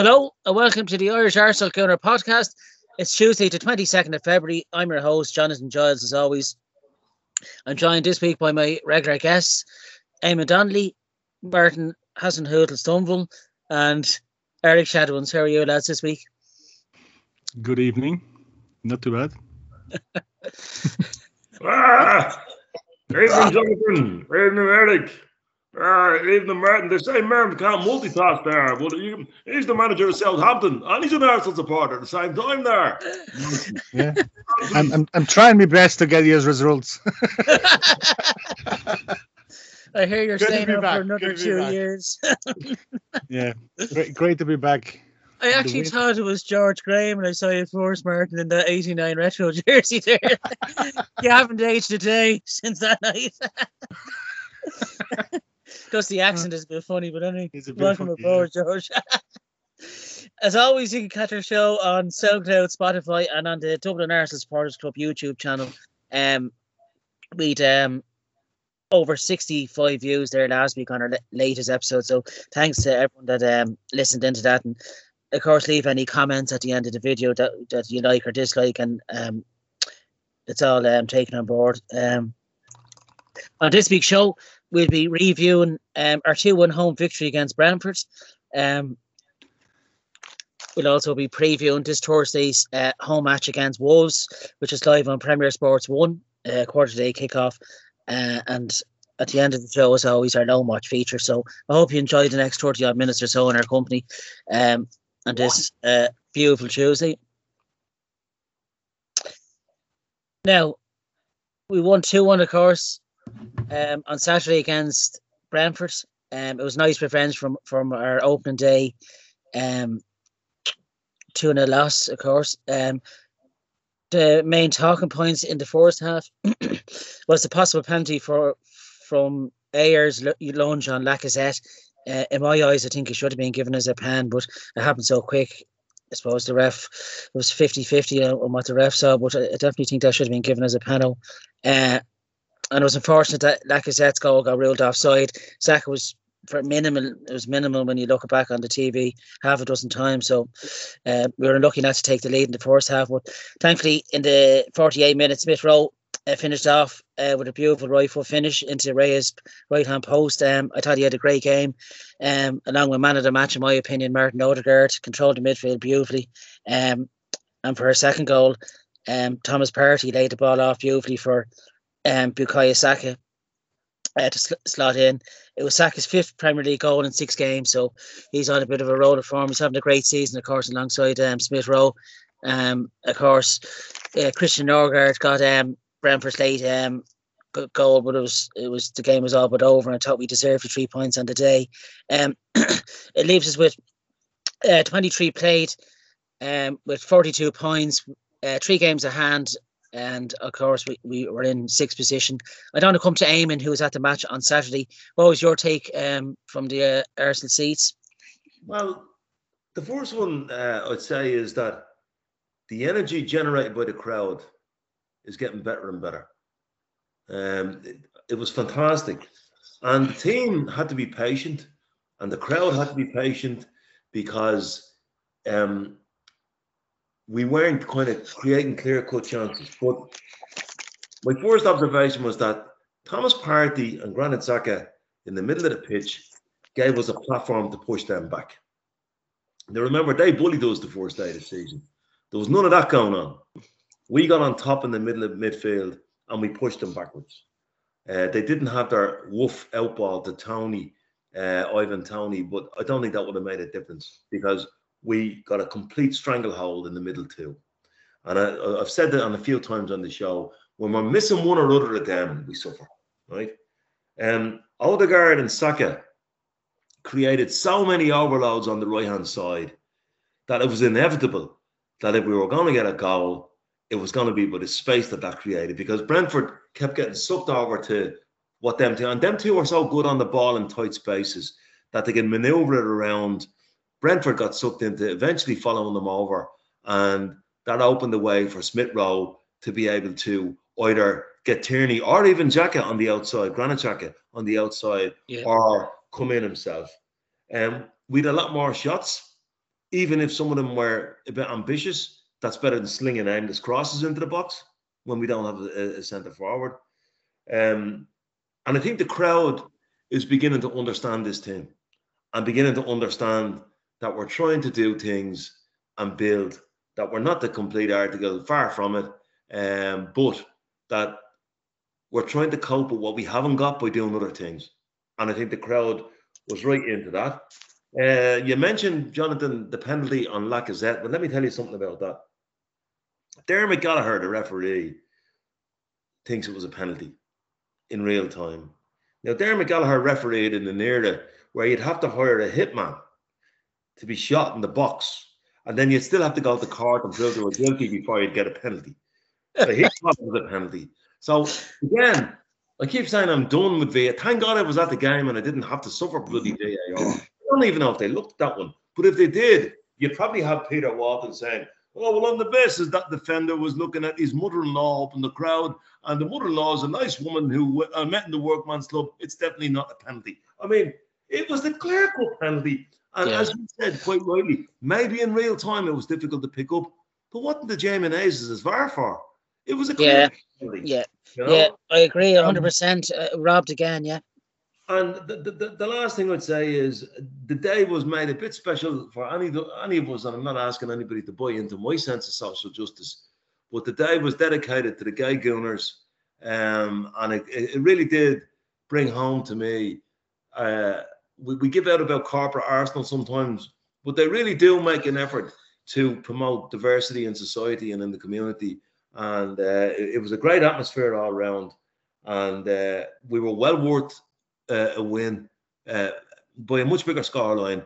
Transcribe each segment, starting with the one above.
Hello and welcome to the Irish Arsenal Counter podcast. It's Tuesday, the 22nd of February. I'm your host, Jonathan Giles, as always. I'm joined this week by my regular guests, Eamonn Donnelly, Martin Hassan Hoodle Stumble, and Eric Shadowins. How are you, lads, this week? Good evening. Not too bad. ah, evening, Jonathan. Evening, Eric. Ah, evening, Martin. The same man can't multitask there. But you, he's the manager of Southampton, and he's an Arsenal supporter at the same time there. Yeah, I'm, I'm, I'm trying my best to get you his results. I hear you're Good to staying be up back. for another Good two back. years. yeah, great, great to be back. I actually win. thought it was George Graham and I saw you first, Martin, in the 89 retro jersey there. you haven't aged a day since that night. Just the accent is a bit funny, but anyway. He's a bit Welcome aboard, George. As always, you can catch our show on SoundCloud, Spotify, and on the Dublin Arsenal Supporters Club YouTube channel. Um, we'd um over 65 views there last week on our latest episode. So thanks to everyone that um listened into that, and of course, leave any comments at the end of the video that that you like or dislike, and um, it's all um taken on board. Um, on this week's show, we'll be reviewing um, our 2 1 home victory against Brentford. Um, we'll also be previewing this Thursday's uh, home match against Wolves, which is live on Premier Sports 1, uh, quarter day kickoff. Uh, and at the end of the show, as always, our no match feature. So I hope you enjoyed the next 30 odd minutes or so in our company um, on this uh, beautiful Tuesday. Now, we won 2 1, of course, um, on Saturday against Brentford. Um, it was nice revenge from from our opening day. Um, two and a loss, of course. Um, the main talking points in the first half was the possible penalty for from Ayers lunge on Lacazette. Uh, in my eyes, I think it should have been given as a pen, but it happened so quick. I suppose the ref was 50-50 on on what the ref saw, but I I definitely think that should have been given as a panel. Uh, and it was unfortunate that Lacazette's goal got ruled offside. Saka was for minimal. It was minimal when you look back on the TV half a dozen times. So uh, we were unlucky not to take the lead in the first half. But thankfully, in the 48 minutes, Smith Rowe uh, finished off uh, with a beautiful foot finish into Raya's right hand post. Um, I thought he had a great game. Um, along with man of the match, in my opinion, Martin Odegaard controlled the midfield beautifully. Um, and for her second goal, um, Thomas Partey laid the ball off beautifully for um, Bukayo Saka uh, to sl- slot in. It was Saka's fifth Premier League goal in six games, so he's on a bit of a roll of form. He's having a great season, of course, alongside um, Smith Rowe. Um, of course, uh, Christian Nørgaard got um, Brentford's late um, goal, but it was it was the game was all but over, and I thought we deserved the three points on the day. Um, it leaves us with uh, 23 played, um, with 42 points, uh, three games at hand, and of course we, we were in sixth position. I don't want to come to Eamonn, who was at the match on Saturday. What was your take um, from the uh, Arsenal seats? Well, the first one uh, I'd say is that the energy generated by the crowd is getting better and better. Um, it, it was fantastic. And the team had to be patient, and the crowd had to be patient because um, we weren't kind of creating clear cut chances. But my first observation was that Thomas Partey and Granit Xhaka in the middle of the pitch gave us a platform to push them back. Now remember, they bullied us the first day of the season. There was none of that going on. We got on top in the middle of midfield and we pushed them backwards. Uh, they didn't have their woof out ball to Toney, uh, Ivan Toney, but I don't think that would have made a difference because we got a complete stranglehold in the middle too. And I, I've said that on a few times on the show. When we're missing one or other of them, we suffer, right? Um, Odegaard and Saka created so many overloads on the right hand side that it was inevitable that if we were going to get a goal, it was going to be by the space that that created because Brentford kept getting sucked over to what them two and them two are so good on the ball in tight spaces that they can maneuver it around. Brentford got sucked into eventually following them over, and that opened the way for Smith Rowe to be able to either get Tierney or even Xhaka on the outside, Granit Xhaka on the outside, Yeah. or come in himself. Um, we had a lot more shots even if some of them were a bit ambitious, that's better than slinging aimless crosses into the box when we don't have a, a centre forward. Um, and I think the crowd is beginning to understand this team and beginning to understand that we're trying to do things and build, that we're not the complete article, far from it, um, but that we're trying to cope with what we haven't got by doing other things. And I think the crowd was right into that. Uh, you mentioned, Jonathan, the penalty on Lacazette, but let me tell you something about that. Dermot Gallagher, the referee, thinks it was a penalty in real time. Now, Dermot Gallagher refereed in an era where you'd have to hire a hitman to be shot in the box, and then you'd still have to go to court and prove they were guilty before you'd get a penalty. So he was a penalty. So again, I keep saying I'm done with VAR. Thank God I was at the game and I didn't have to suffer bloody VAR. I don't even know if they looked at that one, but if they did, you'd probably have Peter Walton saying, Oh, well, on the basis that defender was looking at his mother in law up in the crowd, and the mother in law is a nice woman who I uh, met in the workman's club, it's definitely not a penalty. I mean, it was the clear cut penalty. And yeah. as you said quite rightly, maybe in real time it was difficult to pick up, but what the Jamie Hayes as VAR for? It was a yeah, yeah, you know? yeah. I agree, hundred um, percent. Uh, robbed again, yeah. And the, the, the last thing I'd say is the day was made a bit special for any any of us, and I'm not asking anybody to buy into my sense of social justice, but the day was dedicated to the gay gooners, um, and it, it really did bring home to me. Uh, we, we give out about corporate arsenal sometimes, but they really do make an effort to promote diversity in society and in the community. And uh, it, it, was a great atmosphere all around, and uh, we were well worth uh, a win uh, by a much bigger scoreline,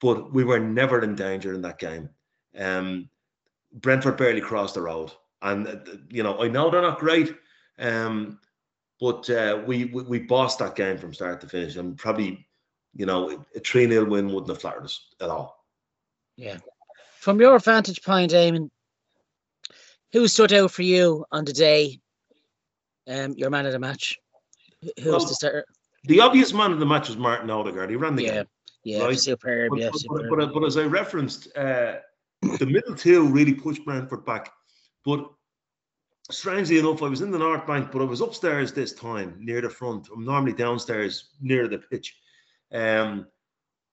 but we were never in danger in that game. Um, Brentford barely crossed the road, and uh, you know I know they're not great, um, but uh, we, we we bossed that game from start to finish, and probably you know a three 0 win wouldn't have flattered us at all. Yeah, from your vantage point, Eamonn, who stood out for you on the day? Um, your man of the match. Who well, was the starter? The obvious man of the match was Martin Odegaard. He ran the yeah. game. Yeah, right? superb. But, yeah, but, superb. But, but, as I referenced, uh, the middle two really pushed Brentford back. But strangely enough, I was in the North Bank, but I was upstairs this time near the front. I'm normally downstairs near the pitch. Um,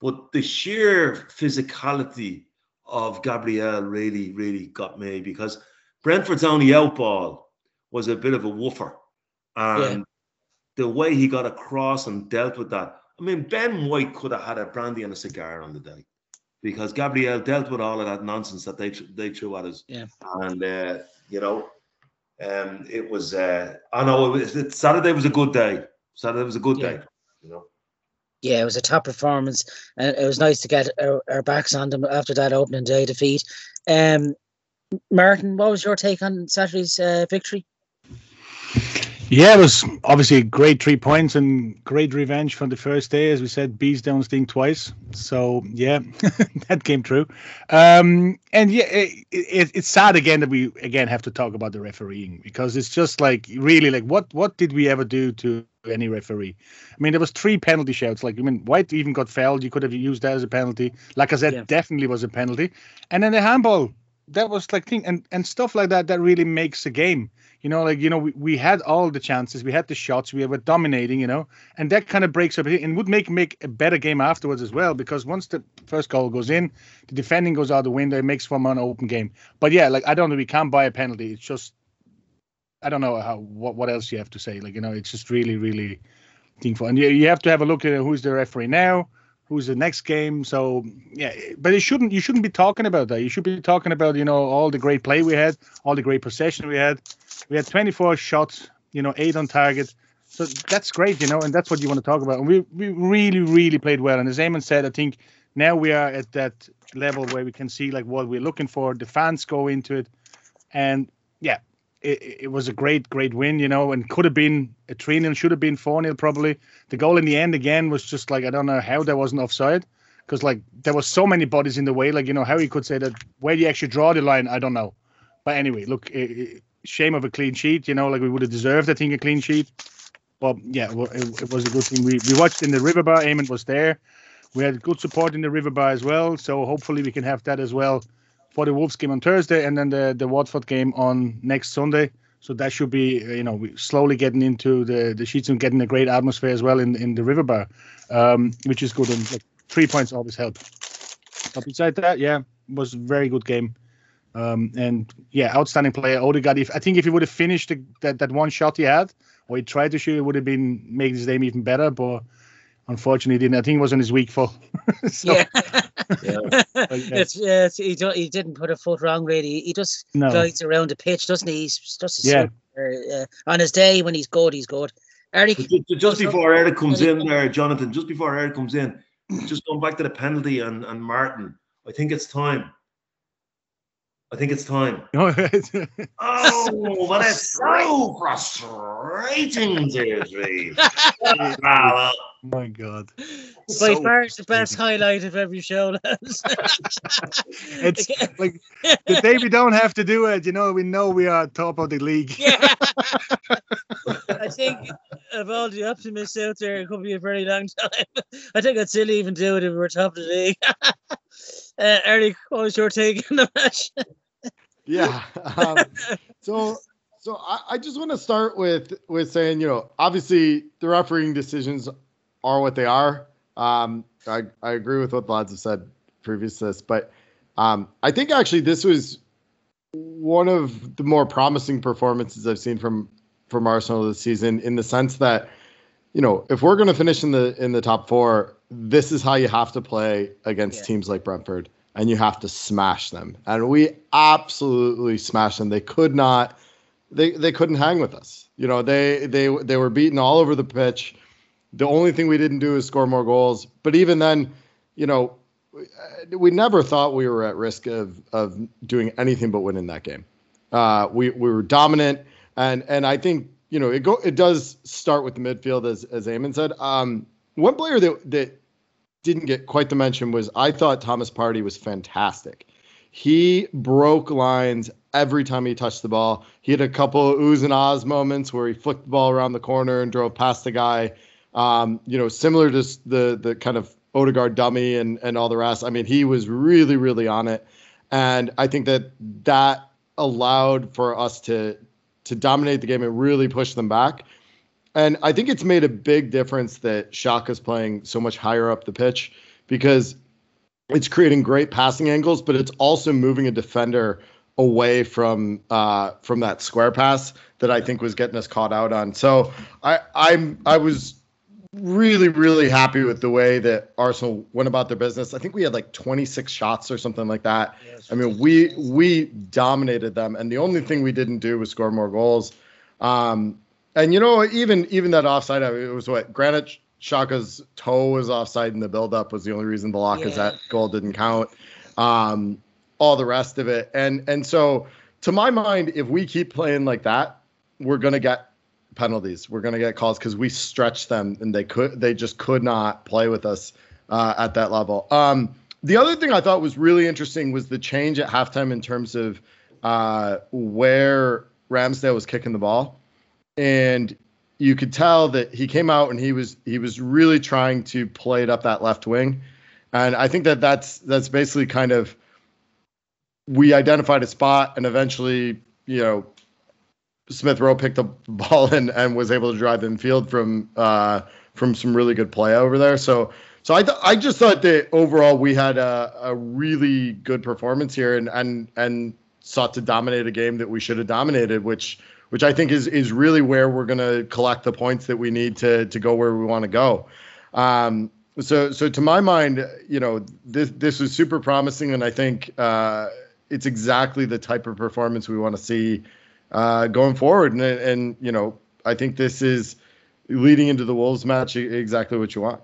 but the sheer physicality of Gabriel really, really got me because Brentford's only out ball was a bit of a woofer. And the way he got across and dealt with that. I mean, Ben White could have had a brandy and a cigar on the day because Gabriel dealt with all of that nonsense that they they threw at us. Yeah. And uh, you know, um, it was. Uh, I know it was, it, Saturday was a good day. Saturday was a good yeah. day. You know. Yeah, it was a top performance, and it was nice to get our, our backs on them after that opening day defeat. Um, Martin, what was your take on Saturday's uh, victory? Yeah, it was obviously great three points and great revenge from the first day. As we said, bees down sting twice. So yeah, that came true. Um, and yeah, it, it, it's sad again that we again have to talk about the refereeing because it's just like really like what what did we ever do to any referee? I mean, there was three penalty shouts. Like I mean, White even got fouled. You could have used that as a penalty. Like I said, yeah. definitely was a penalty. And then the handball that was like thing and and stuff like that that really makes a game you know, like you know, we, we had all the chances, we had the shots, we were dominating, you know, and that kind of breaks up and would make make a better game afterwards as well because once the first goal goes in, the defending goes out the window, it makes for an open game. But yeah, like I don't know, we can't buy a penalty. It's just I don't know how what what else you have to say. Like you know, it's just really really thing for and you, you have to have a look at who's the referee now who's the next game. So yeah, but it shouldn't you shouldn't be talking about that. You should be talking about you know all the great play we had, all the great possession we had. We had 24 shots, you know, eight on target. So that's great, you know, and that's what you want to talk about. And we we really really played well. And as Eamonn said, I think now we are at that level where we can see like what we're looking for. The fans go into it, and yeah, it, it, was a great, great win, you know, and could have been a 3 0, should have been 4 0 probably. The goal in the end again was just like, I don't know how that wasn't offside because, like, there was so many bodies in the way. Like, you know, how he could say that where do you actually draw the line? I don't know. But anyway, look, it, shame of a clean sheet, you know, like we would have deserved, I think, a clean sheet. But yeah, it, was a good thing. We, we watched in the river bar, Eamonn was there. We had good support in the River Bar as well, so hopefully we can have that as well for the Wolves game on Thursday and then the the Watford game on next Sunday. So that should be, you know, slowly getting into the the sheets and getting a great atmosphere as well in in the River Bar, um, which is good. And like, three points always help. But besides that, yeah, was a very good game. Um, and yeah, outstanding player Odegaard. If I think if he would have finished the, that that one shot he had, or he tried to shoot, it would have been made his game even better. But unfortunately, didn't. I think it was on his weak foot. so, yeah. yeah. It's, he, he didn't put a foot wrong, really. He just no. glides around the pitch, doesn't he? He's just yeah. Uh, on his day when he's good, he's good. Eric, just, just before Eric comes in there, Jonathan, just before Eric comes in, just going back to the penalty and, and Martin, I think it's time I think it's time. oh, but it's so frustrating, Deirdre. oh, my God. By so far the best highlight of every show. it's like the day we don't have to do it, you know, we know we are top of the league. Yeah. I think of all the optimists out there, it could be a very long time. I think I'd still even do it if we were top of the league. uh, Eric, what was your take on the match? Yeah. Um, so so I, I just want to start with with saying, you know, obviously the refereeing decisions are what they are. Um, I, I agree with what the lads have said previous to this, but um, I think actually this was one of the more promising performances I've seen from from Arsenal this season in the sense that you know if we're going to finish in the in the top four, this is how you have to play against yeah. teams like Brentford and you have to smash them. And we absolutely smashed them. They could not they they couldn't hang with us. You know, they they they were beaten all over the pitch. The only thing we didn't do is score more goals. But even then, you know, we never thought we were at risk of of doing anything but winning that game. Uh, we we were dominant, and and I think you know it go it does start with the midfield as as Eamonn said. Um, one player that that didn't get quite the mention was I thought Thomas Partey was fantastic. He broke lines every time he touched the ball. He had a couple of oohs and ahs moments where he flicked the ball around the corner and drove past the guy. Um, you know, similar to the the kind of Odegaard dummy and and all the rest. I mean, he was really really on it, and I think that that allowed for us to to dominate the game and really push them back. And I think it's made a big difference that Xhaka's playing so much higher up the pitch because it's creating great passing angles, but it's also moving a defender away from uh, from that square pass that I think was getting us caught out on. So I I'm I was really really happy with the way that Arsenal went about their business. I think we had like 26 shots or something like that. I mean we we dominated them, and the only thing we didn't do was score more goals. Um, and you know, even even that offside, it was what Granit Xhaka's toe was offside in the buildup was the only reason the Lacazette yeah. goal didn't count. Um, all the rest of it, and and so to my mind, if we keep playing like that, we're gonna get penalties. We're gonna get calls because we stretched them, and they could they just could not play with us uh, at that level. Um, the other thing I thought was really interesting was the change at halftime in terms of uh, where Ramsdale was kicking the ball and you could tell that he came out and he was he was really trying to play it up that left wing, and I think that that's that's basically kind of we identified a spot and eventually you know Smith Rowe picked the ball and, and was able to drive in field from uh, from some really good play over there. So so I th- I just thought that overall we had a, a really good performance here and and and sought to dominate a game that we should have dominated, which which I think is is really where we're going to collect the points that we need to to go where we want to go. Um, so so to my mind, you know, this this was super promising, and I think uh, it's exactly the type of performance we want to see uh, going forward. And and you know, I think this is leading into the Wolves match exactly what you want.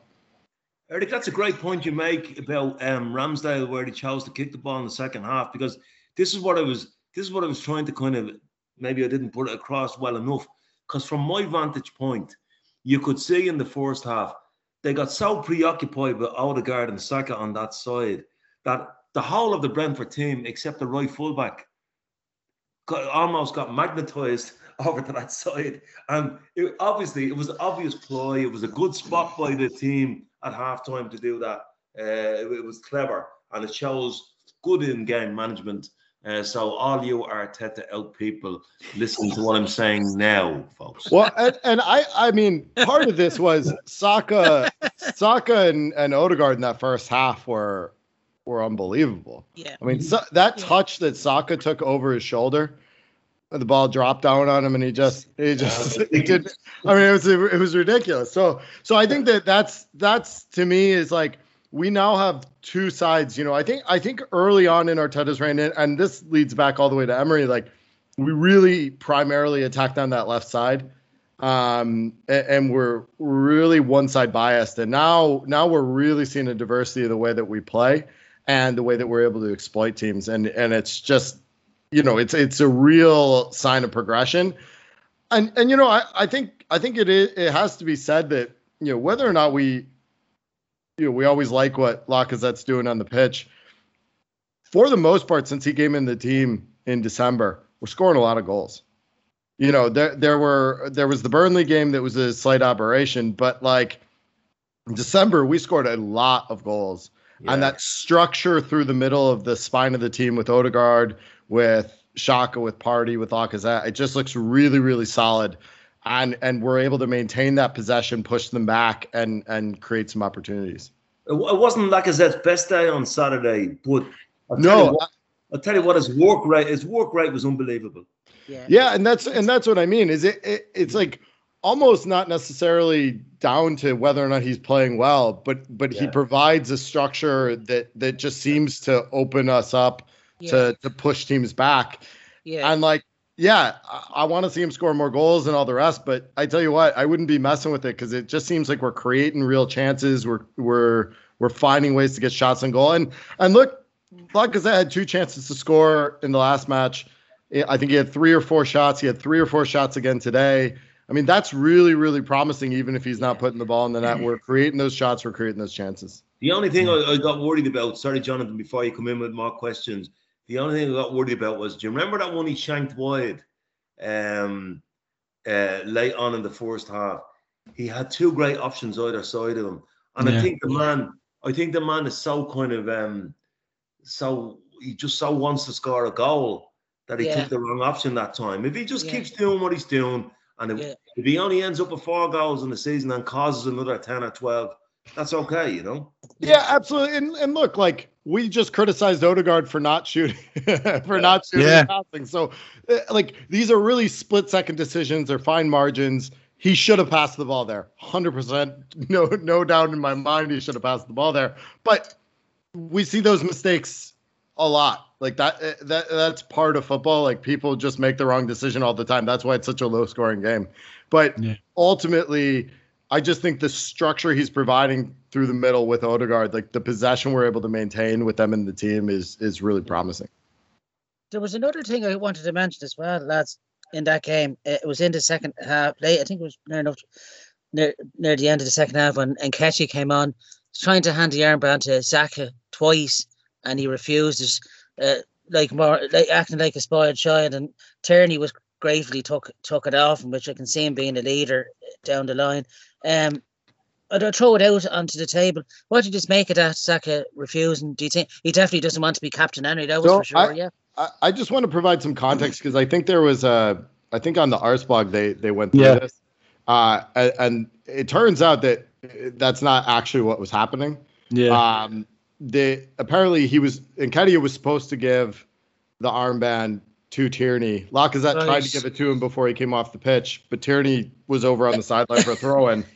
Eric, that's a great point you make about um, Ramsdale, where he chose to kick the ball in the second half, because this is what I was this is what I was trying to kind of maybe I didn't put it across well enough. Because from my vantage point, you could see in the first half, they got so preoccupied with Odegaard and Saka on that side that the whole of the Brentford team, except the right fullback, got, almost got magnetized over to that side. And it, obviously, it was an obvious ploy. It was a good spot by the team at halftime to do that. Uh, it, it was clever and it shows good in-game management. Uh, so all you Arteta out people, listen to what I'm saying now, folks. Well, and, and I, I mean, part of this was Saka, Saka and, and Odegaard in that first half were were unbelievable. Yeah. I mean, so, that Yeah. touch that Saka took over his shoulder, the ball dropped down on him, and he just, he just, he did. I mean, it was, it was ridiculous. So, so I think that that's that's to me is like we now have two sides. You know, I think I think early on in Arteta's reign, and, and this leads back all the way to Emery. Like we really primarily attacked on that left side um a- and, we're really one side biased and now now we're really seeing a diversity of the way that we play and the way that we're able to exploit teams and and it's just you know it's it's a real sign of progression and and you know i i think i think it is it has to be said that you know whether or not we you know we always like what Lacazette's doing on the pitch for the most part since he came in the team in december we're scoring a lot of goals you know there there were there was the Burnley game that was a slight aberration, but like in December we scored a lot of goals. Yeah. And that structure through the middle of the spine of the team with Odegaard, with Xhaka, with Partey, with Lacazette, it just looks really, really solid. And and we're able to maintain that possession, push them back, and and create some opportunities. It wa- it wasn't Lacazette's best day on Saturday, but I'll No, what, I'll tell you what, his work rate, his work rate was unbelievable. Yeah. Yeah, and that's and that's what I mean. Is it, it it's like almost not necessarily down to whether or not he's playing well, but but he provides a structure that that just seems to open us up Yeah. to to push teams back. yeah. And like, yeah, I, I want to see him score more goals and all the rest, but I tell you what, I wouldn't be messing with it because it just seems like we're creating real chances. We're we're we're finding ways to get shots on goal. And and look, Lacazette had two chances to score in the last match. I- think he had three or four shots. He had three or four shots again today. I mean, that's really, really promising, even if he's not putting the ball in the net. We're creating those shots, we're creating those chances. The only thing I, I got worried about, sorry, Jonathan, before you come in with more questions, the only thing I got worried about was, do you remember that one he shanked wide um, uh, late on in the first half? He had two great options either side of him, and I think the man, I think the man is so kind of um, so he just so wants to score a goal that he Yeah. took the wrong option that time. If he just Yeah. keeps doing what he's doing, and if, Yeah. if he only ends up with four goals in the season and causes another ten or twelve, that's okay, you know. Yeah, absolutely. And and look, like we just criticized Odegaard for not shooting for not shooting Yeah. passing. So uh, like these are really split second decisions, they're fine margins. He should have passed the ball there. 100% no no doubt in my mind he should have passed the ball there. But we see those mistakes a lot. Like that uh, that that's part of football. Like people just make the wrong decision all the time. That's why it's such a low scoring game. But Yeah. ultimately I just think the structure he's providing through the middle with Odegaard, like the possession we're able to maintain with them in the team is is really promising. There was another thing I wanted to mention as well, lads. In that game, it was in the second half. Late, I think it was near enough near near the end of the second half when Nketiah came on, trying to hand the armband to Xhaka twice, and he refused. Uh, like more like acting like a spoiled child, and Tierney was gratefully took took it off him, which I can see him being a leader down the line. Um, I'd I'd throw it out onto the table. What do you just make of that Saka refusing? Do you think he definitely doesn't want to be captain anyway? That was So for sure. I- yeah. I, I just want to provide some context because I think there was a I think on the Arseblog they they went through Yeah. this. Uh, and, and it turns out that that's not actually what was happening. Yeah. Um, they apparently he was Nketiah was supposed to give the armband to Tierney. Lacazette tried to give it to him before he came off the pitch, but Tierney was over on the sideline for a throw in.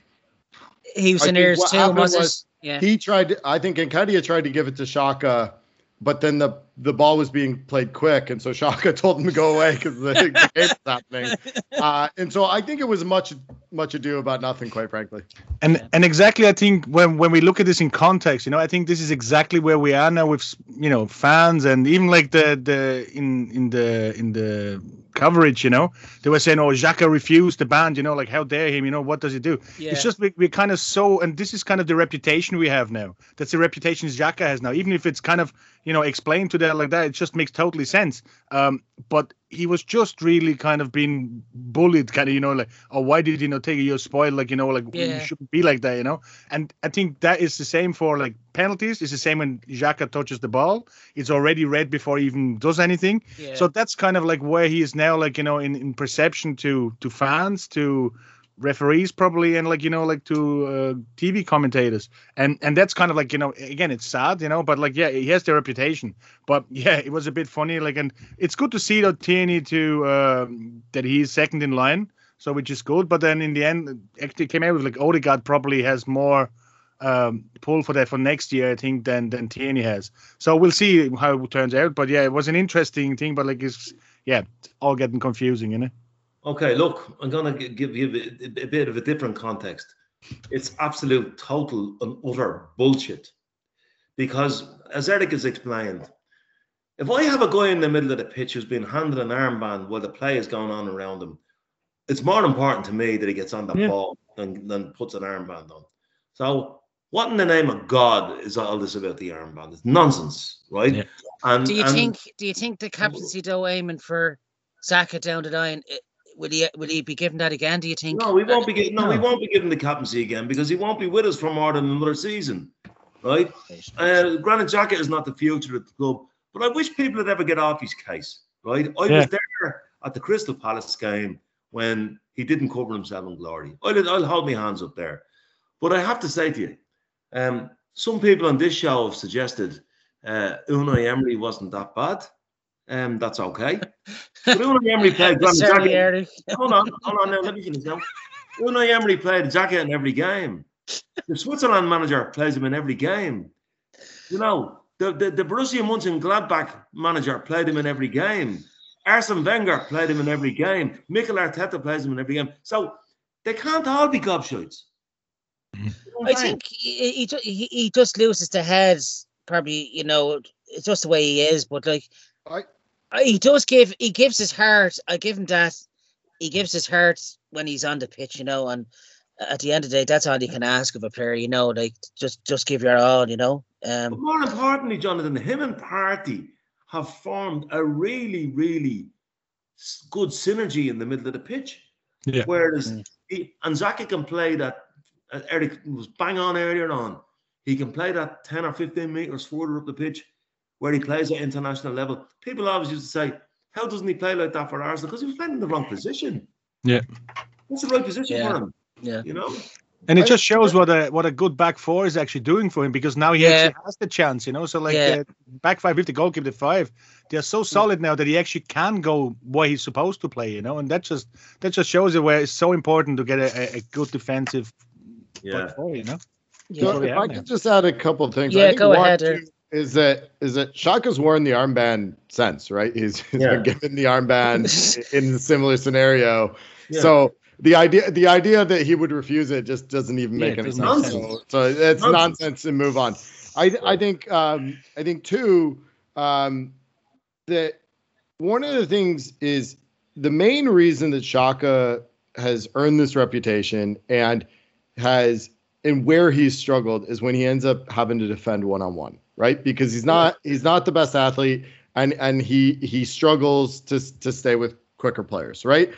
He was I in think too, was, was it? Yeah. He tried to, I think Nketiah tried to give it to Xhaka, but then the the ball was being played quick, and so Xhaka told him to go away because the, the game was happening. Uh, and so I think it was much much ado about nothing, quite frankly. and Yeah. and exactly i think when when we look at this in context you know i think this is exactly where we are now with you know fans and even like the the in in the in the coverage you know they were saying oh Xhaka refused the ban you know like how dare him you know what does he do yeah. it's just we, we're kind of so and this is kind of the reputation we have now that's the reputation Xhaka has now even if it's kind of you know explained to that like that it just makes totally sense um but he was just really kind of being bullied, kind of, you know, like, oh, why did you not take your spoil? Like, you know, like Yeah. you shouldn't be like that, you know. And I think that is the same for like penalties. It's the same when Xhaka touches the ball. It's already red before he even does anything. Yeah. So that's kind of like where he is now, like you know, in, in perception to to fans, to referees probably, and like you know, like to uh, TV commentators, and and that's kind of like you know, again, it's sad, you know, but like yeah, he has the reputation, but yeah, it was a bit funny, like, and it's good to see that Tierney to um, that he's second in line, so which is good, but then in the end, actually came out with like Odegaard probably has more um pull for that for next year i think than than Tierney has. So we'll see how it turns out. But yeah it was an interesting thing but like it's yeah it's all getting confusing you know Okay, look, I'm going to give you a, a bit of a different context. It's absolute, total, and utter bullshit. Because, as Eric has explained, if I have a guy in the middle of the pitch who's been handed an armband while the play is going on around him, it's more important to me that he gets on the Yeah. ball than, than puts an armband on. So, what in the name of God is all this about the armband? It's nonsense, right? Yeah. And do you and- think? Do you think the captaincy though aiming for Saka down the line? Will he? Will he be given that again? Do you think? No, we won't be getting. No, we won't be giving the captaincy again because he won't be with us for more than another season, right? Uh, Granit Xhaka is not the future of the club, but I wish people would ever get off his case, right? I Yeah. was there at the Crystal Palace game when he didn't cover himself in glory. I'll, I'll hold my hands up there, but I have to say to you, um, some people on this show have suggested uh, Unai Emery wasn't that bad. Um, that's okay. But Unai Emery played Granit Sorry, Jacket Eric. hold on, hold on now. Let me finish now. Unai Emery played Xhaka in every game. The Switzerland manager plays him in every game. You know, the, the, the Borussia Mönchengladbach manager played him in every game. Arsene Wenger played him in every game. Mikel Arteta plays him in every game. So they can't all be gobshites. You know what I think he, he he he just loses the heads, Probably, you know, it's just the way he is. But like, I- I- he does give he gives his heart. I give him that. He gives his heart when he's on the pitch, you know. And at the end of the day, that's all you can ask of a player, you know. Like just just give your all, you know. But Um, more importantly, Jonathan, him and Partey have formed a really, really good synergy in the middle of the pitch. Yeah. Whereas Mm. he, and Zaki can play that, uh, Eric was bang on earlier on. He can play that 10 or 15 meters further up the pitch where he plays at international level. People always used to say, How doesn't he play like that for Arsenal? Because he was playing in the wrong position. Yeah. What's the right position Yeah. for him? yeah. You know? and it just shows what a what a good back four is actually doing for him because now he Yeah. actually has the chance you know so like Yeah. uh, back five with the goalkeeper the five they're so solid now that he actually can go where he's supposed to play you know and that just that just shows you where it's so important to get a, a- a good defensive back four you know yeah. So if I now. could just add a couple of things. Yeah, I think go one, ahead, too, Eric. Is that is that Xhaka's worn the armband since, right? He's, he's Yeah. been given the armband in a similar scenario. Yeah. So the idea the idea that he would refuse it just doesn't even make it any sense. So, so it's Nonsense. nonsense and move on. I I think um I think too um that one of the things is the main reason that Shaka has earned this reputation and has and where he's struggled is when he ends up having to defend one on one, right? Because he's not he's not the best athlete and and he he struggles to to stay with quicker players, right?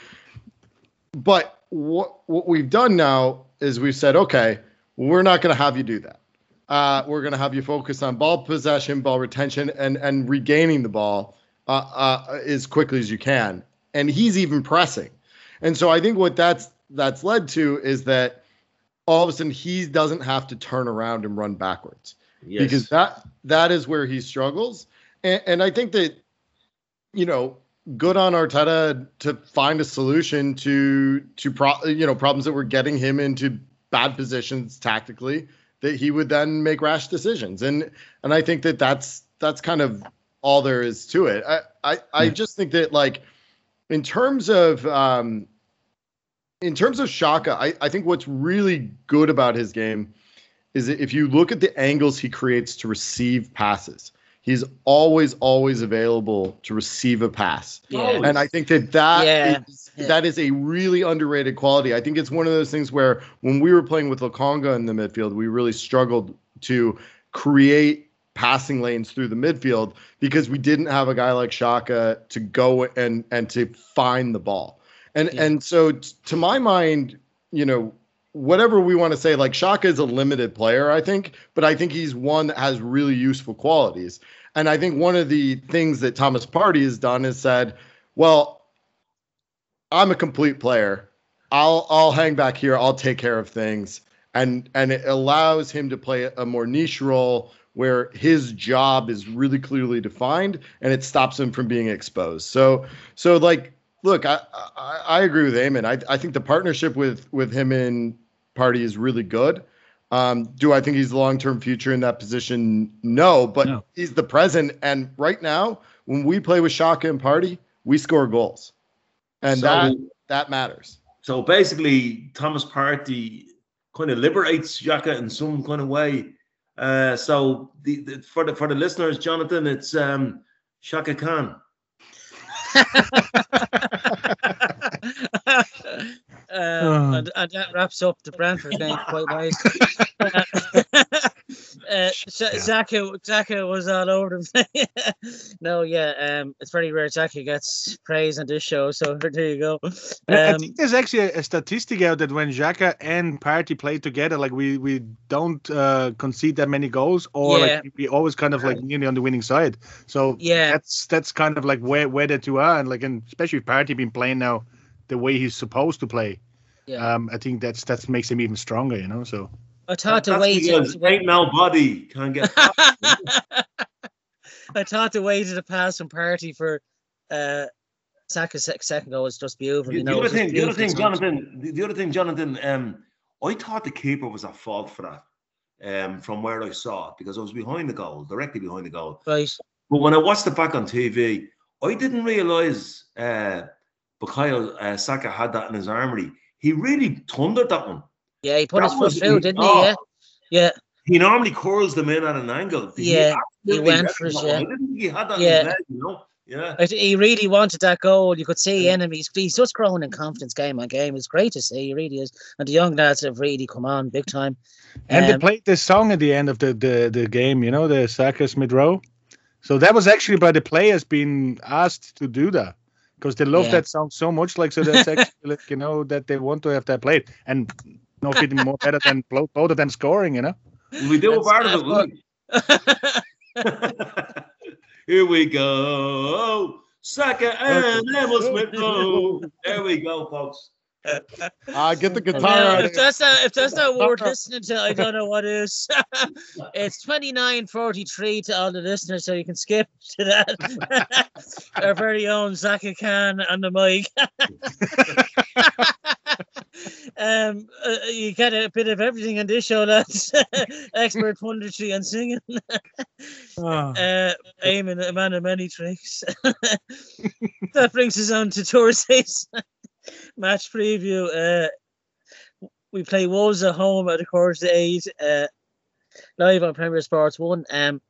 But what what we've done now is we've said, okay, we're not going to have you do that. Uh, we're going to have you focus on ball possession, ball retention, and and regaining the ball uh, uh, as quickly as you can. And he's even pressing. And so I think what that's that's led to is that all of a sudden he doesn't have to turn around and run backwards Yes. because that that is where he struggles. And, and I think that you know, good on Arteta to find a solution to to pro, you know problems that were getting him into bad positions tactically that he would then make rash decisions. And and I think that that's that's kind of all there is to it. I I, I just think that like in terms of um in terms of Xhaka, I, I think what's really good about his game is that if you look at the angles he creates to receive passes, he's always, always available to receive a pass. Yeah. And I think that that Yeah. is, Yeah. that is a really underrated quality. I think it's one of those things where when we were playing with Lokonga in the midfield, we really struggled to create passing lanes through the midfield because we didn't have a guy like Xhaka to go and and to find the ball. And and so t- to my mind, you know, whatever we want to say, like Xhaka is a limited player, I think, but I think he's one that has really useful qualities. And I think one of the things that Thomas Partey has done is said, well, I'm a complete player. I'll I'll hang back here. I'll take care of things. And and it allows him to play a more niche role where his job is really clearly defined and it stops him from being exposed. So so like look, I I, I agree with Eamonn. I I think the partnership with with him and Partey is really good. Um, do I think he's the long term future in that position? No, but No. he's the present. And right now, when we play with Xhaka and Partey, we score goals, and So- that that matters. So basically, Thomas Partey kind of liberates Xhaka in some kind of way. Uh, so the, the for the for the listeners, Jonathan, it's um, Shaka Khan. um, and, and that wraps up the Brentford game quite nicely. uh, Sh- Yeah. Xhaka, Xhaka was all over them. no, yeah, um, it's very rare Xhaka gets praise on this show, so there you go. And I Um, think there's actually a, a statistic out that when Xhaka and Partey play together, like we we don't uh, concede that many goals, or Yeah. like we always kind of like nearly on the winning side. So yeah, that's that's kind of like where where the two are, and like and especially with Partey been playing now the way he's supposed to play. Yeah. Um, I think that's that makes him even stronger, you know. So I thought the That's way because to, ain't nobody can get. I thought the way to the pass from Partey for uh, Saka's second goal was just beautiful. the, You the know, other it was thing, the other thing, touch. Jonathan, the, the other thing, Jonathan, um, I thought the keeper was at fault for that. Um, from where I saw it, because I was behind the goal, directly behind the goal. Right. But when I watched it back on TV, I didn't realize uh, Bukayo uh, Saka had that in his armory. He really thundered that one. Yeah, he put That his foot was- through, didn't he? oh. Yeah. Yeah. He normally curls them in at an angle. Yeah, he absolutely went for it, that yeah. I didn't think he had that Yeah. in his head, you know? Yeah. He really wanted that goal. You could see enemies. He's just growing in confidence game on game. It's great to see. He really is. And the young lads have really come on big time. and they Um, played this song at the end of the the, the game, you know, the Saka's mid row. So that was actually by the players being asked to do that because they love Yeah. that song so much. Like so, that's actually like, you know that they want to have that played, and no fitting more better than both both of them scoring, you know. We do a That's- part of of it, wouldn't? Here we go. Saka and Emil Smith Rowe. There we go, folks. Uh, get the guitar if that's not if that's not worth listening to, I don't know what is. it's twenty nine forty three to all the listeners, so you can skip to that. Our very own Zaka Khan on the mic. um, uh, you get a bit of everything on this show, lads. Expert punditry and singing. Uh, aiming at a man of many tricks. that brings us on to Thursday's match preview. Uh, we play Wolves at home at the course of eight, uh, live on Premier Sports One. Um,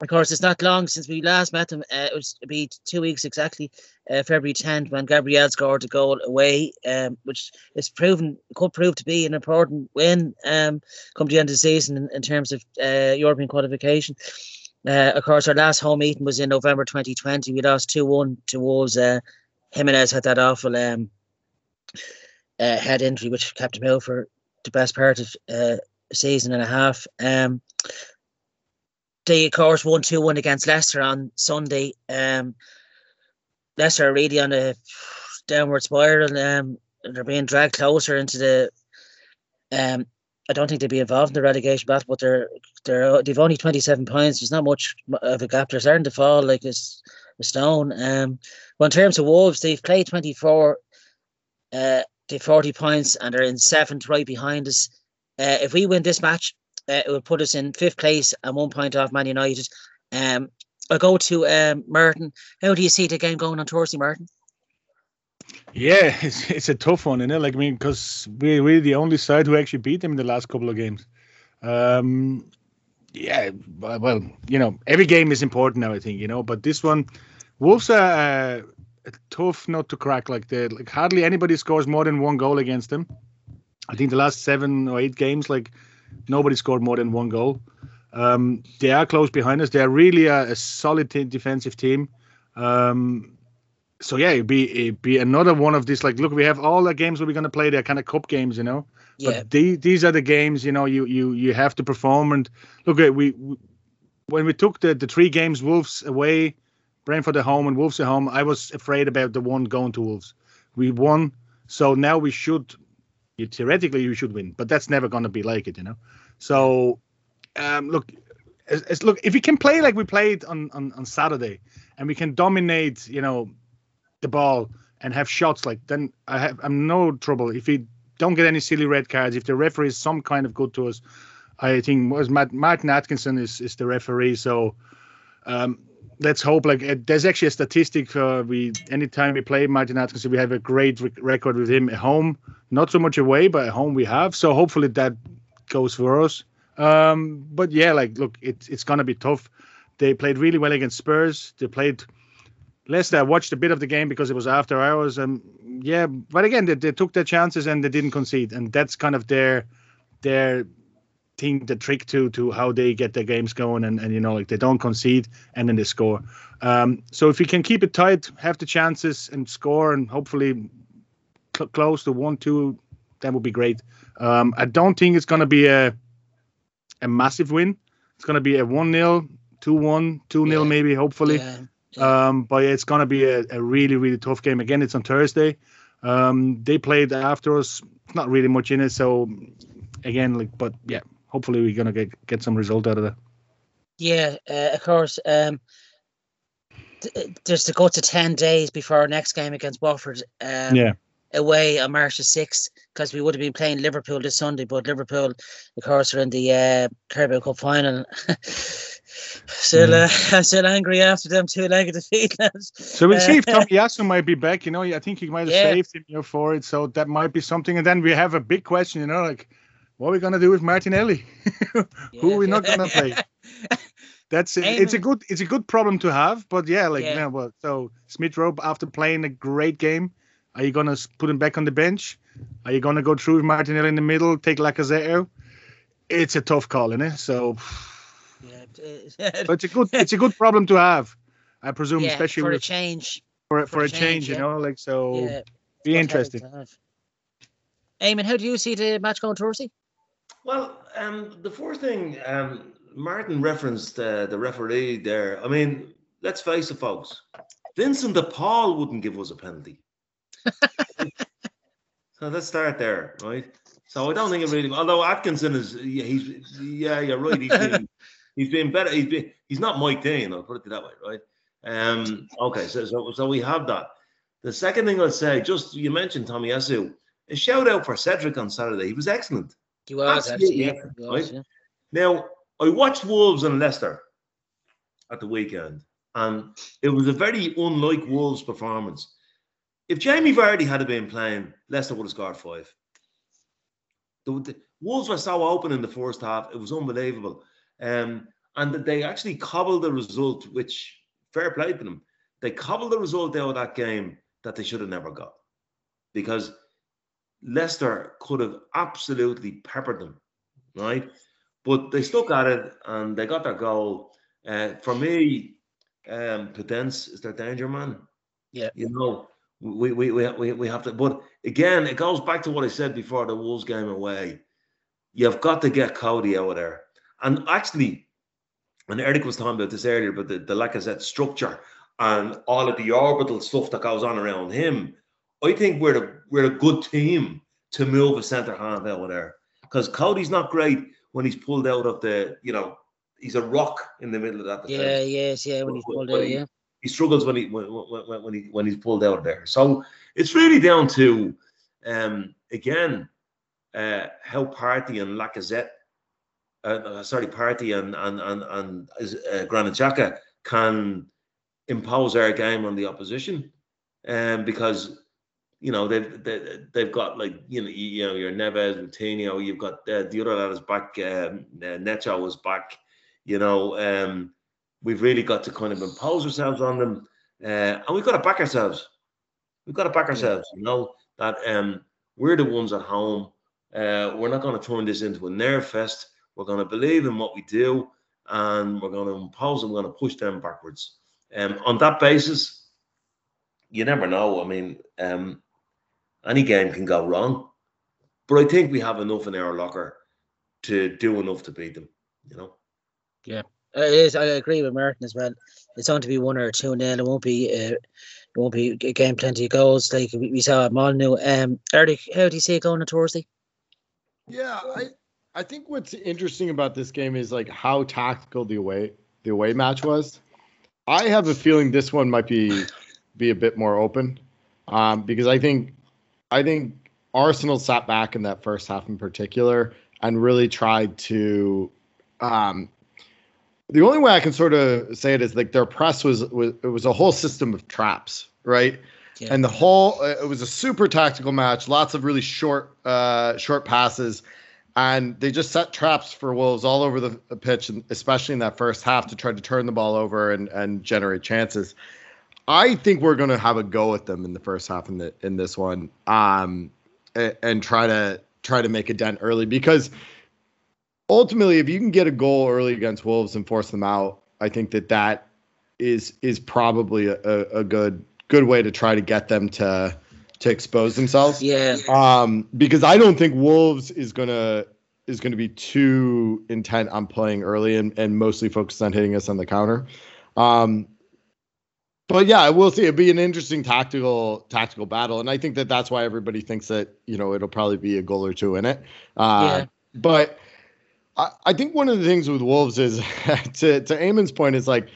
of course, it's not long since we last met them. Uh, it was be two weeks exactly, uh, February 10th, when Gabriel scored a goal away, um, which is proven could prove to be an important win um, come to the end of the season in, in terms of uh, European qualification. Uh, of course, our last home meeting was in November 2020. We lost 2 1 to Wolves. Uh, Jimenez had that awful um, uh, head injury, which kept him out for the best part of uh, a season and a half. Um, they, of course, won 2 1 against Leicester on Sunday. Um, Leicester are really on a downward spiral. Um, they're being dragged closer into the. Um, I don't think they'd be involved in the relegation battle, but they're they're they've only 27 points. There's not much of a gap. They're starting to fall like a stone. Um, well, in terms of Wolves, they've played 24. Uh, they've 40 points and they're in seventh, right behind us. Uh, if we win this match, uh, it would put us in fifth place and one point off Man United. Um, I'll go to um, Martin. How do you see the game going on Thursday, Martin? Yeah, it's it's a tough one, isn't it? Like I mean, because we're really the only side who actually beat them in the last couple of games. Um, yeah, well, you know, every game is important now. I think you know, but this one, Wolves are uh, tough nut to crack. Like they like hardly anybody scores more than one goal against them. I think the last seven or eight games, like nobody scored more than one goal. Um, they are close behind us. They are really a, a solid t- defensive team. Um, so yeah, it'd be it'd be another one of these. Like, look, we have all the games where we're gonna play. They're kind of cup games, you know. Yeah. But the, these are the games, you know, you you you have to perform. And look, at we, we when we took the the three games, Wolves away, Brentford at home, and Wolves at home, I was afraid about the one going to Wolves. We won, so now we should. Theoretically, you should win, but that's never going to be like it, you know. So, um, look, as, as, look if we can play like we played on, on on Saturday, and we can dominate, you know, the ball and have shots like then I have I'm no trouble if we don't get any silly red cards. If the referee is some kind of good to us, I think was Martin Atkinson is is the referee. So um, let's hope. Like uh, there's actually a statistic. Uh, we anytime we play Martin Atkinson, we have a great rec- record with him at home. Not so much away, but at home we have. So hopefully that goes for us. Um, but yeah, like look, it's it's gonna be tough. They played really well against Spurs. They played Leicester. I watched a bit of the game because it was after hours. and yeah, but again, they, they took their chances and they didn't concede, and that's kind of their their thing, the trick to to how they get their games going, and and you know like they don't concede and then they score. Um, so if we can keep it tight, have the chances and score, and hopefully cl- close to one two, that would be great. Um, I don't think it's going to be a a massive win. It's going to be a one 0 two one, two 0 Yeah. maybe. Hopefully. Yeah. Yeah. Um, but it's going to be a, a really, really tough game. Again, it's on Thursday. Um, they played after us. Not really much in it. So, again, like, but yeah, hopefully we're going to get get some result out of that. Yeah, uh, of course. Um, th- there's to go to ten days before our next game against Watford. Um, yeah. away on March the sixth because we would have been playing Liverpool this Sunday, but Liverpool, of course, are in the uh, Carabao Cup final. still, uh, I'm still angry after them two legged defeat. So we'll see if Uh, Tommy Yasu might be back. You know, I think he might have Yeah. saved him you know, for it. So that might be something. And then we have a big question. You know, like what are we going to do with Martinelli? Who are we not going to play? That's it. It's a good it's a good problem to have, but yeah, like Yeah. yeah. well, so Smith Rowe after playing a great game, are you gonna put him back on the bench? Are you gonna go through with Martinelli in the middle, take Lacazette out? It's a tough call, isn't it? So, Yeah, but it's a good it's a good problem to have, I presume, yeah, especially for a change. for, for, for a change, change, you know, like so. Yeah, be interesting. Eamonn, how do you see the match going, Torsey? Well, um, the fourth thing um, Martin referenced uh, the referee there. I mean, let's face it, folks. Vincent de Paul wouldn't give us a penalty. so let's start there, right? So I don't think it really. Although Atkinson is, yeah, he's yeah, you're right. He's been, he's been better. He's been, he's not Mike Dean. I'll put it that way, right? Um, okay, so so so we have that. The second thing I'll say, just you mentioned Tomiyasu. A shout out for Cedric on Saturday. He was excellent. He was Absolutely, actually. Yeah, yeah, he was, right? yeah. Now, I watched Wolves and Leicester at the weekend, and it was a very unlike Wolves performance. If Jamie Vardy had been playing, Leicester would have scored five. The, the Wolves were so open in the first half; it was unbelievable. Um, and they actually cobbled the result, which fair play to them. They cobbled the result out of that game that they should have never got, because Leicester could have absolutely peppered them, right? But they stuck at it and they got their goal. Uh, for me, um, Podence is their danger man. Yeah. You know, we, we, we, we, we have to, but again, it goes back to what I said before the Wolves game away. You've got to get Coady out of there. And actually, and Eric was talking about this earlier, but the, the Lacazette structure and all of the orbital stuff that goes on around him, I think we're the, we're a good team to move a centre half out of there. Because Coady's not great when he's pulled out of the, you know, he's a rock in the middle of that. defence. Yeah, yes, yeah, when he's pulled but out, he- yeah. He struggles when he when, when, when he when he's pulled out there. So it's really down to um again uh how Partey and Lacazette uh, sorry, Partey and and and and uh, Granit Xhaka can impose our game on the opposition, um, because you know they've they, they've got like you know you, you know your Neves, Coutinho, you've got uh, the other lad is back, um, uh, Neto is back, you know, um, we've really got to kind of impose ourselves on them, uh, and we've got to back ourselves. We've got to back ourselves, you know, that um, we're the ones at home. Uh, we're not going to turn this into a nerve fest. We're going to believe in what we do, and we're going to impose and we're going to push them backwards. Um, on that basis, you never know. I mean, um, any game can go wrong, but I think we have enough in our locker to do enough to beat them. You know. Yeah, uh, it is. I agree with Martin as well. It's going to be one or two nil. It won't be. Uh, it won't be a game plenty of goals like we saw at Molineux. Um, Eric, how do you see it going on Thursday? Yeah, I I think what's interesting about this game is like how tactical the away the away match was. I have a feeling this one might be be a bit more open, um, because I think I think Arsenal sat back in that first half in particular and really tried to. Um, the only way I can sort of say it is like their press was was it was a whole system of traps, right? Yeah. And the whole it was a super tactical match, lots of really short uh, short passes, and they just set traps for Wolves all over the pitch, and especially in that first half to try to turn the ball over and and generate chances. I think we're going to have a go at them in the first half in the in this one, um, and, and try to try to make a dent early because ultimately, if you can get a goal early against Wolves and force them out, I think that that is is probably a, a, good good way to try to get them to to expose themselves. Yeah. Um, because I don't think Wolves is gonna is gonna be too intent on playing early and, and mostly focused on hitting us on the counter. Um, but yeah, I will say it'd be an interesting tactical tactical battle, and I think that that's why everybody thinks that you know it'll probably be a goal or two in it. Uh, yeah. But I, I think one of the things with Wolves is to to Eamonn's point is like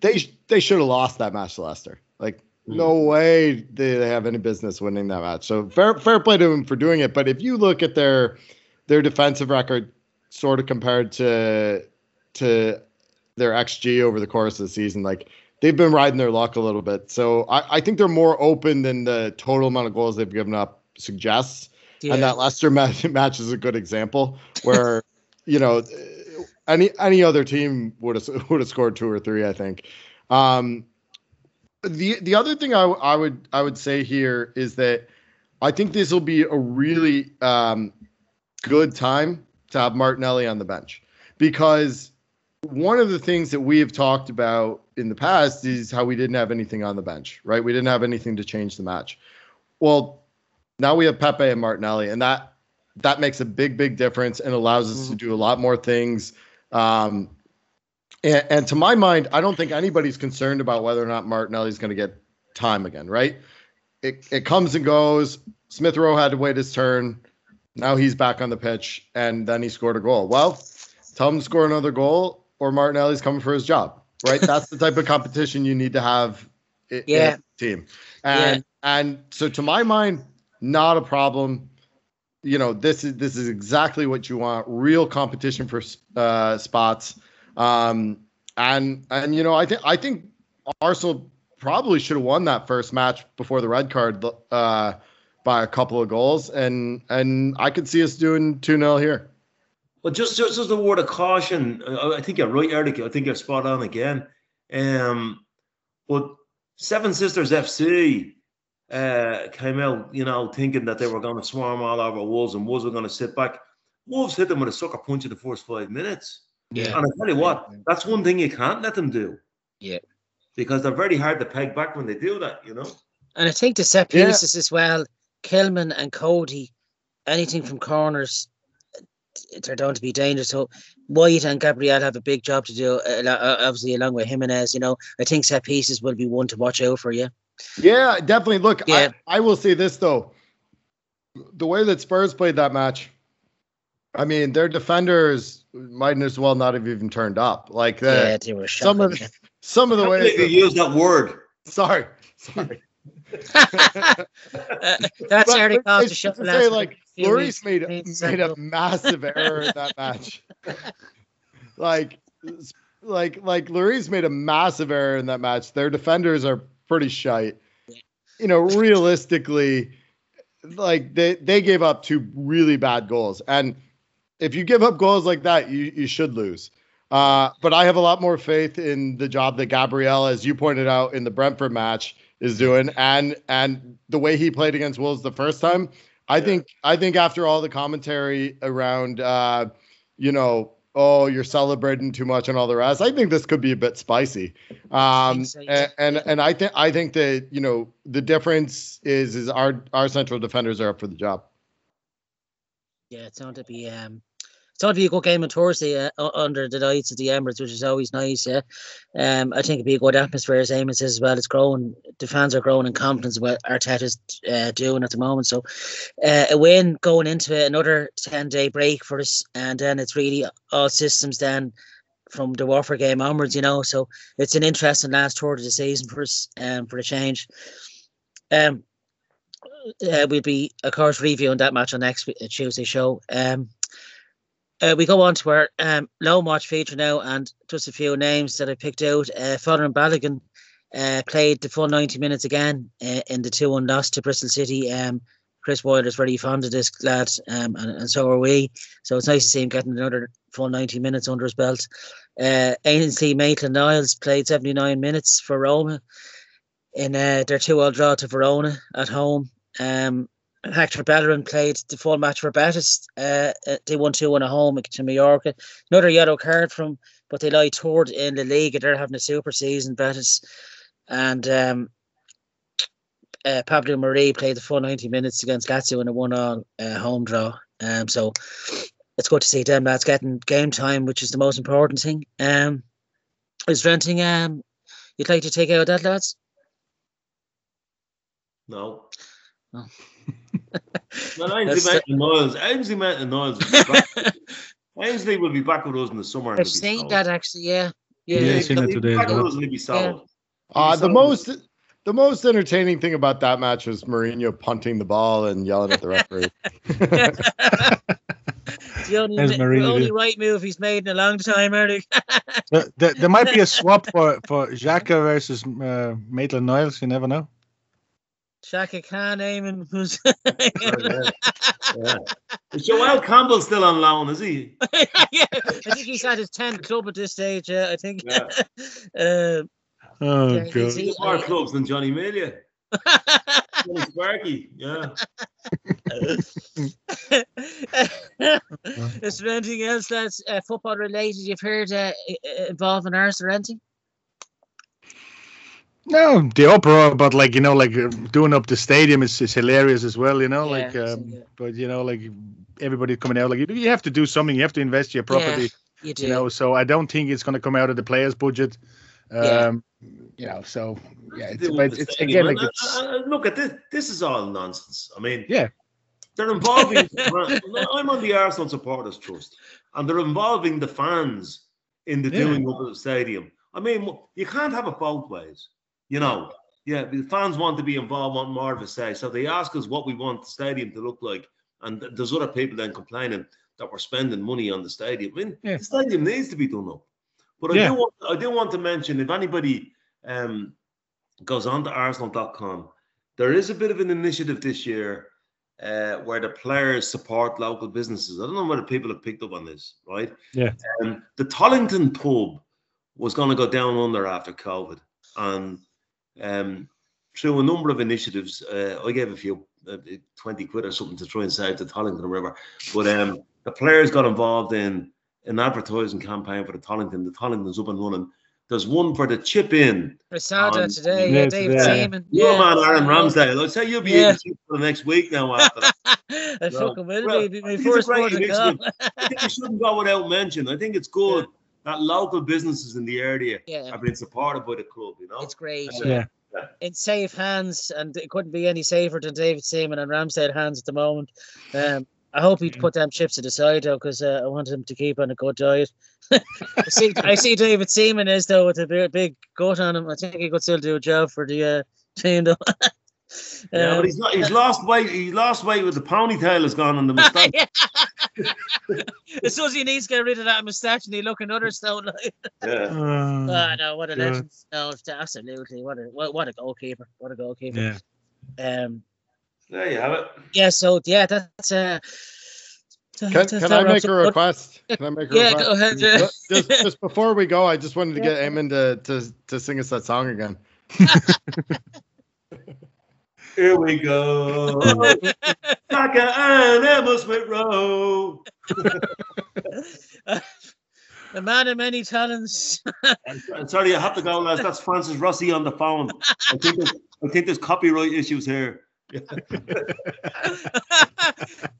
they they should have lost that match to Leicester. Like mm. no way they, they have any business winning that match. So fair fair play to them for doing it. But if you look at their their defensive record, sort of compared to to their xG over the course of the season, like they've been riding their luck a little bit. So I, I think they're more open than the total amount of goals they've given up suggests. Yeah. And that Leicester match, match is a good example where you know, any any other team would have would have scored two or three. I think. Um, the the other thing I, I would I would say here is that I think this will be a really um, good time to have Martinelli on the bench because one of the things that we have talked about in the past is how we didn't have anything on the bench, right? We didn't have anything to change the match. Well, now we have Pepe and Martinelli, and that that makes a big, big difference and allows us mm-hmm. to do a lot more things. Um, and, and, to my mind, I don't think anybody's concerned about whether or not Martinelli's going to get time again, right? It, it comes and goes. Smith Rowe had to wait his turn. Now he's back on the pitch, and then he scored a goal. Well, tell him to score another goal, or Martinelli's coming for his job, right? That's the type of competition you need to have in, yeah. team. And yeah. and so to my mind, not a problem you know this is this is exactly what you want real competition for uh, spots um, and and you know i think i think arsenal probably should have won that first match before the red card uh, by a couple of goals and and i could see us doing 2-0 here well just just as a word of caution i think you're right eric i think you're spot on again um but seven sisters fc uh, came out, you know, thinking that they were going to swarm all over Wolves and Wolves were going to sit back. Wolves hit them with a sucker punch in the first five minutes. Yeah. And I tell you what, that's one thing you can't let them do. Yeah. Because they're very hard to peg back when they do that, you know. And I think the set pieces yeah. as well, Kilman and Coady, anything from corners, they're down to be dangerous. So White and Gabriel have a big job to do, uh, uh, obviously along with Jimenez. You know, I think set pieces will be one to watch out for you. Yeah, definitely. Look, yeah. I, I will say this though. The way that Spurs played that match, I mean, their defenders might as well not have even turned up. Like the, yeah, they were some of the, some of the ways you use that word. Sorry, sorry. uh, that's already caused to shut say, like Lloris made made a massive error in that match. like, like, like Lloris made a massive error in that match. Their defenders are pretty shite. You know, realistically, like they they gave up two really bad goals, and if you give up goals like that, you you should lose. Uh, but I have a lot more faith in the job that Gabriel, as you pointed out in the Brentford match, is doing, and and the way he played against Wolves the first time. I yeah. think I think after all the commentary around, uh, you know, oh, you're celebrating too much and all the rest. I think this could be a bit spicy. Um, and, and and I think I think that you know the difference is is our our central defenders are up for the job. Yeah, it's going to be um, it's going to be a good game on Thursday uh, under the lights of the Emirates, which is always nice. Yeah, um, I think it'd be a good atmosphere as Eamonn says as well. It's growing, the fans are growing in confidence what Arteta's uh, doing at the moment. So, uh, a win going into another ten day break for us, and then it's really all systems then from the Watford game onwards. You know, so it's an interesting last tour of the season for us, um, for a change. Um, uh, we'll be, of course, reviewing that match on next uh, Tuesday show. Um, uh, we go on to our um, loan watch feature now, and just a few names that I picked out. Uh, Folarin Balogun uh, played the full 90 minutes again uh, in the 2 1 loss to Bristol City. Um, Chris Boyle is very fond of this lad, um, and, and so are we. So it's nice to see him getting another full 90 minutes under his belt. Uh, Ainsley Maitland Niles played 79 minutes for Roma in uh, their 2 0 draw to Verona at home. Um, Hector Bellerin played the full match for Betis. Uh, they won 2 1 at home to Mallorca. Another yellow card from, but they lie third in the league. They're having a super season, Betis. And um, uh, Pablo Marí played the full 90 minutes against Lazio in a 1 all uh, home draw. Um, so it's good to see them lads getting game time, which is the most important thing. Um, is renting, um, you'd like to take out that, lads? No. Oh. well, Ainsley That's- Maitland Niles. Ainsley Maitland Niles. Will be back. Ainsley will be back with us in the summer. I've he'll seen sold. that actually, yeah. Yeah, Yeah, I've seen that today Back as with us and he'll be sold. Uh, the most the most entertaining thing about that match was Mourinho punting the ball and yelling at the referee. the only, As the only right move he's made in a long time, Eric. There, there, there might be a swap for for Xhaka versus uh, Maitland Niles. You never know. Shaka Khan, Eamonn, who's yeah. Yeah. Is Joel Campbell still on loan? Is he? yeah, I think he's at his 10th club at this stage. Uh, I think. Yeah. uh, Oh Yeah, he's- god. He's more clubs than Johnny Melia. Johnny Sparky. Yeah. Is there anything else that's uh, football related you've heard uh, i- i- involving Arsenal or anything? No, the uproar, but like you know, like uh, doing up the stadium is, is hilarious as well. You know, Yeah, like, um, yeah. but you know, like everybody coming out, like you- you have to do something. You have to invest your property. You do. You know, so I don't think it's going to come out of the players' budget. Yeah. Um, you know, so yeah, it's, Deal but with it's stadium. again like it's look at this. This is all nonsense. I mean, Yeah. they're involving. I'm on the Arsenal supporters trust, and they're involving the fans in the Yeah. doing up of the stadium. I mean, you can't have it both ways. You know, yeah, the fans want to be involved, want more of a say, so they ask us what we want the stadium to look like, and th- there's other people then complaining that we're spending money on the stadium. I mean, Yeah. the stadium needs to be done up. But I Yeah. do want I do want to mention if anybody um, goes on to Arsenal.com, there is a bit of an initiative this year uh, where the players support local businesses. I don't know whether people have picked up on this, right? Yeah. Um, the Tollington pub was going to go down under after COVID, and um, through a number of initiatives, uh, I gave a few, uh, 20 quid or something to try and save the Tollington River. But um, the players got involved in an advertising campaign for the Tollington. The Tollington's up and running. There's one for the chip in. I saw that Um, today. yeah, Yeah, David today. Seaman. Your Yeah. man Aaron Ramsdale. I'd say you'll be Yeah. eating chips for the next week now after that. I No. fucking will Well, be. Be I my think a first great word of call. I think it shouldn't go without mention. I think it's good that local businesses in the area Yeah, are being supported by the club, you know? it's great. Uh, Yeah. yeah. in safe hands, and it couldn't be any safer than David Seaman and Ramsdale hands at the moment. Um, I hope he'd Mm. put them chips to the side though, because uh, I want him to keep on a good diet. I see, I see David Seaman is though with a big, big gut on him. I think he could still do a job for the uh, team though. Yeah, Um, but he's not, he's lost weight. He lost weight with the ponytail has gone on the moustache. As soon as he needs to get rid of that moustache and he look another stone like yeah. Uh, oh, no, what a God. legend. No, it's absolutely what a what, what a goalkeeper. What a goalkeeper. yeah. Um There you have it. yeah, so yeah, that's uh Can, can I make a request? Can I make a Yeah, request? go ahead. Just, just, just before we go, I just wanted to get Eamonn to, to, to sing us that song again. Here we go. Saka and Emile Smith Rowe. a man of many talents. I'm sorry, I have to go, lads. That's Francis Rossi on the phone. I think there's, I think there's copyright issues here.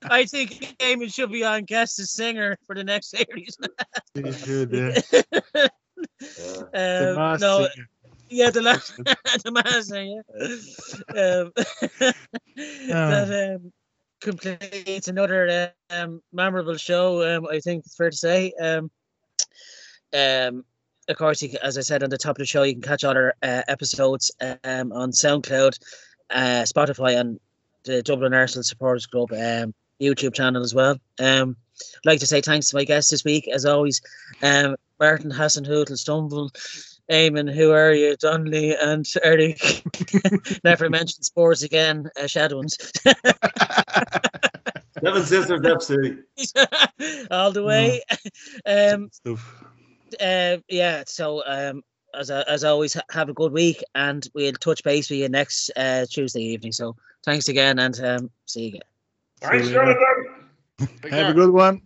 I think Eamonn should be on guest as singer for the next series. You should, yeah. The um, masked no, singer. Yeah, the last, the master, yeah. Um, that um, completes another um, memorable show. Um, I think it's fair to say. Um, um, of course, you as I said on the top of the show, you can catch all our uh, episodes um, on SoundCloud, uh, Spotify, and the Dublin Arsenal Supporters Club um, YouTube channel as well. Um, I'd like to say thanks to my guests this week, as always, um, Martin Hassan Hootel Stumble, Eamonn, who are you, Donnelly, and Eric. Never mentioned spores again, uh, Shadowlands. Seven Sisters FC. all the way. Um, uh, yeah, so um, as as always, have a good week, and we'll touch base with you next uh, Tuesday evening. So thanks again, and um, see you again. Thanks, See you later. Jonathan. Have a good one.